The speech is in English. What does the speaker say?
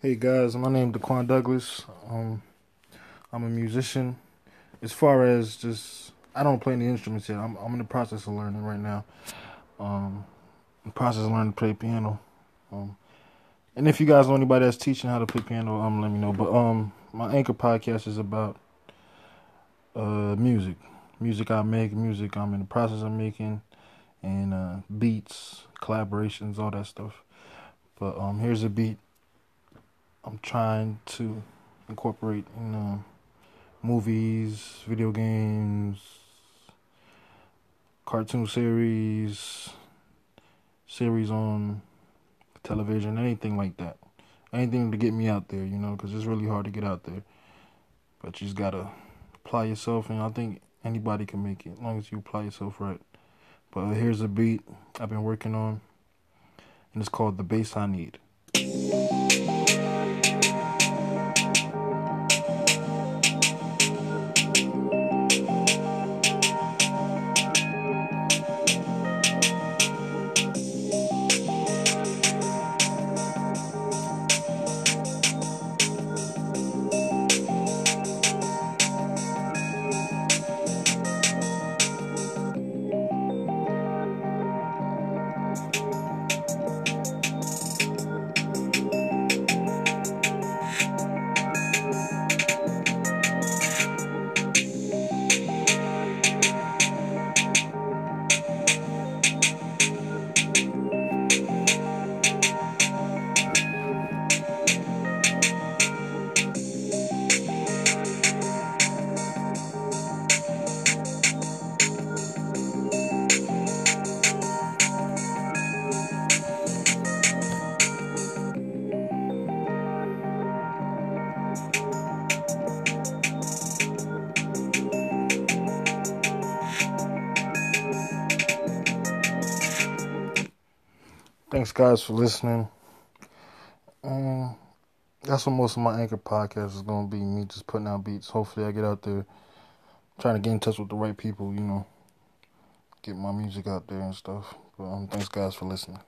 Hey guys, my name is Daquan Douglas. Um, I'm a musician. As far as just, I don't play any instruments yet. I'm I'm in the process of learning right now. Um, the process of learning to play piano. Um, and if you guys know anybody that's teaching how to play piano, um, let me know. But um, my anchor podcast is about uh music, music I make, music I'm in the process of making, and uh, beats, collaborations, all that stuff. But um, here's a beat I'm trying to incorporate in movies, video games, cartoon series, series on television, anything like that. Anything to get me out there, you know, because it's really hard to get out there. But you just gotta apply yourself, and I think anybody can make it as long as you apply yourself right. But here's a beat I've been working on, and it's called The Bass I Need. Thanks, guys, for listening. Um, that's what most of my anchor podcast is going to be me just putting out beats. Hopefully, I get out there trying to get in touch with the right people, you know, get my music out there and stuff. But um, thanks, guys, for listening.